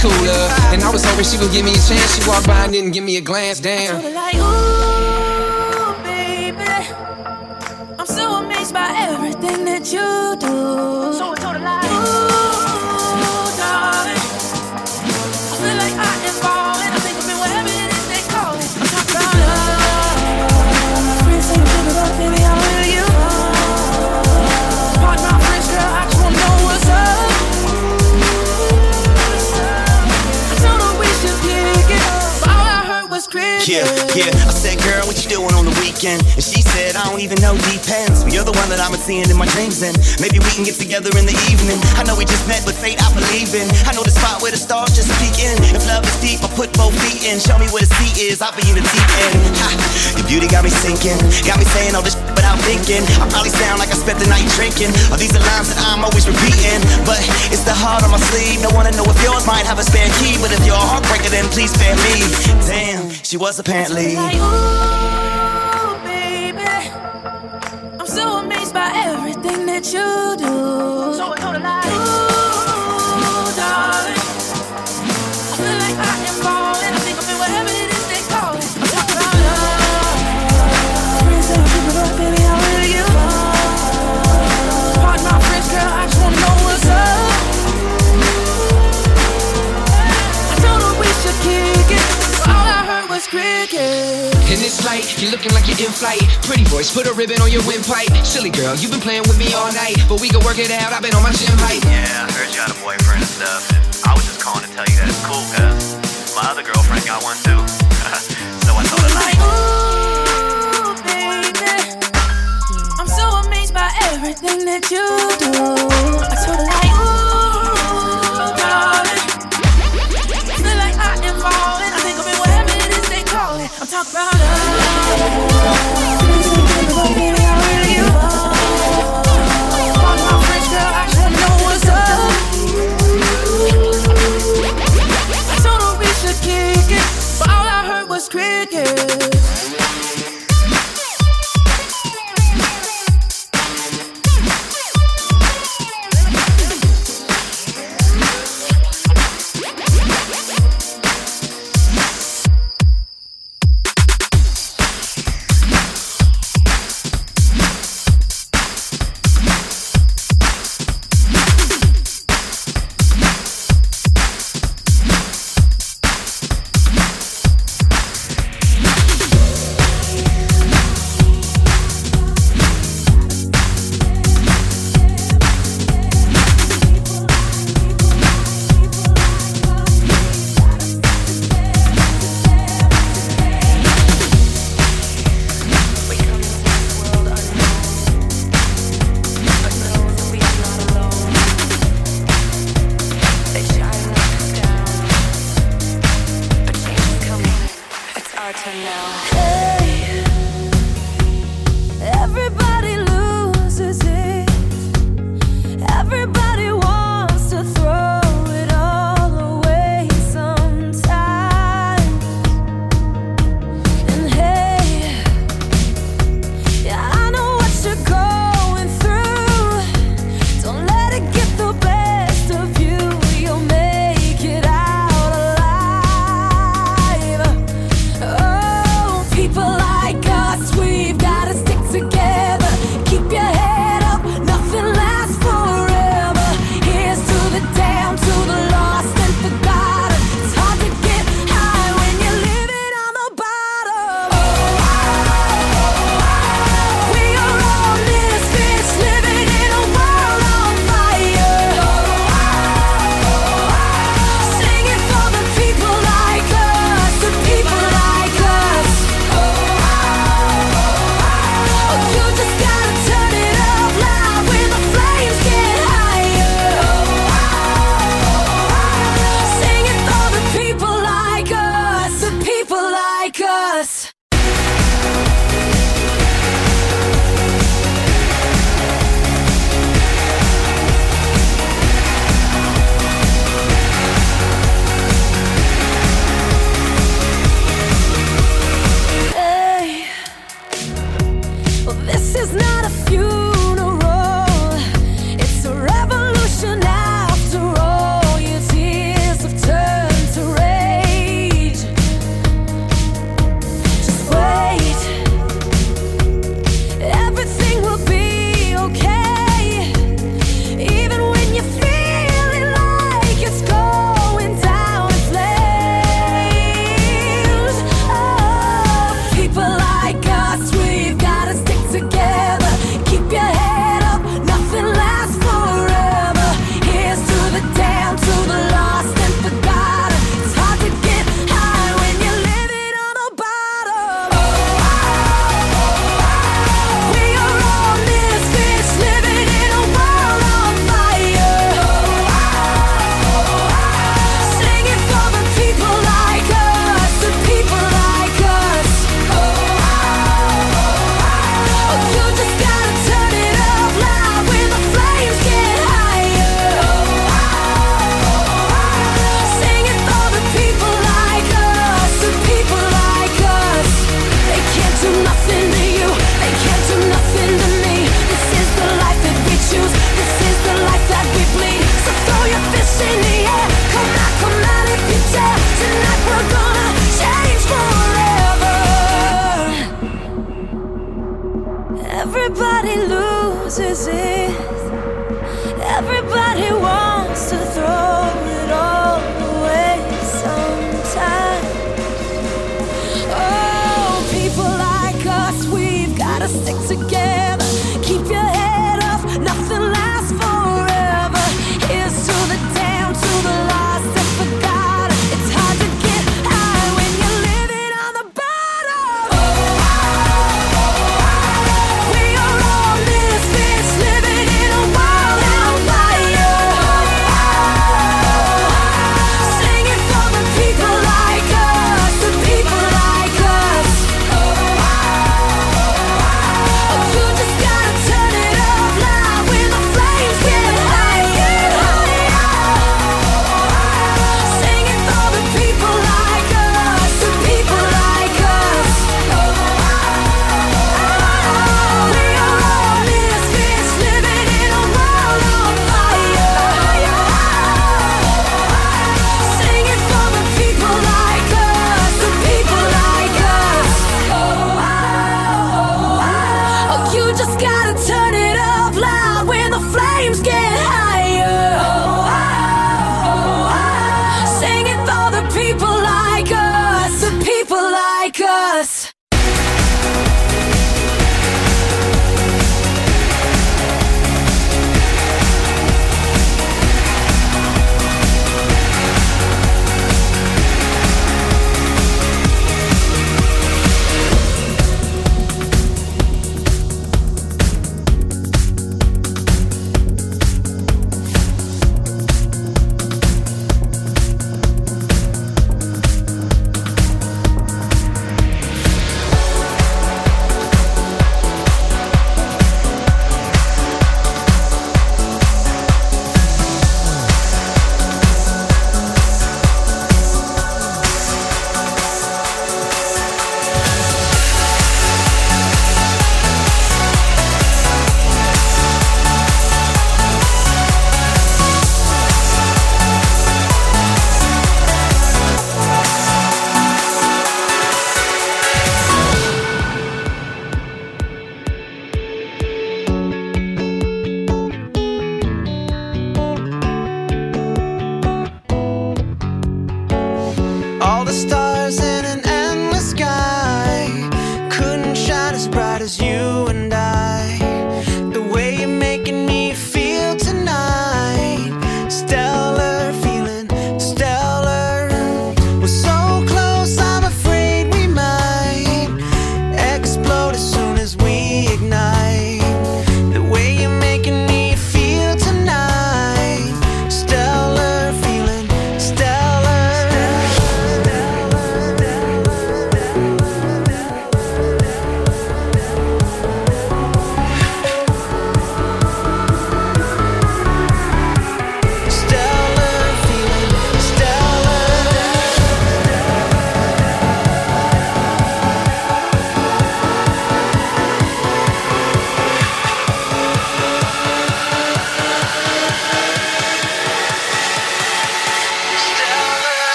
cooler. And I was hoping she would give me a chance. She walked by and didn't give me a glance, damn. Like, ooh, baby. I'm so amazed by everything that you do. So Yeah, yeah. I said, girl, what you doing on the weekend? And she said, I don't even know, depends. But you're the one that I'm seeing in my dreams, and maybe we can get together in the evening. I know we just met, but fate I believe in. I know the spot where the stars just peek in. If love is deep, I put both feet in. Show me where the sea is, I'll be in the deep end. Ha, your beauty got me sinking, got me saying all this shit without thinking. I probably sound like I spent the night drinking. Are these the lines that I'm always repeating? But it's the heart on my sleeve. No wanna know if yours might have a spare key, but if you're a heartbreaker, then please spare me. Damn, she was apparently. Like, ooh, baby. I'm so amazed by everything that you do. So it's sorta like, ooh, it's like you're looking like you're in flight. Pretty voice, put a ribbon on your windpipe. Silly girl, you've been playing with me all night, but we can work it out. I've been on my gym hype. Yeah, I heard you had a boyfriend and stuff. And I was just calling to tell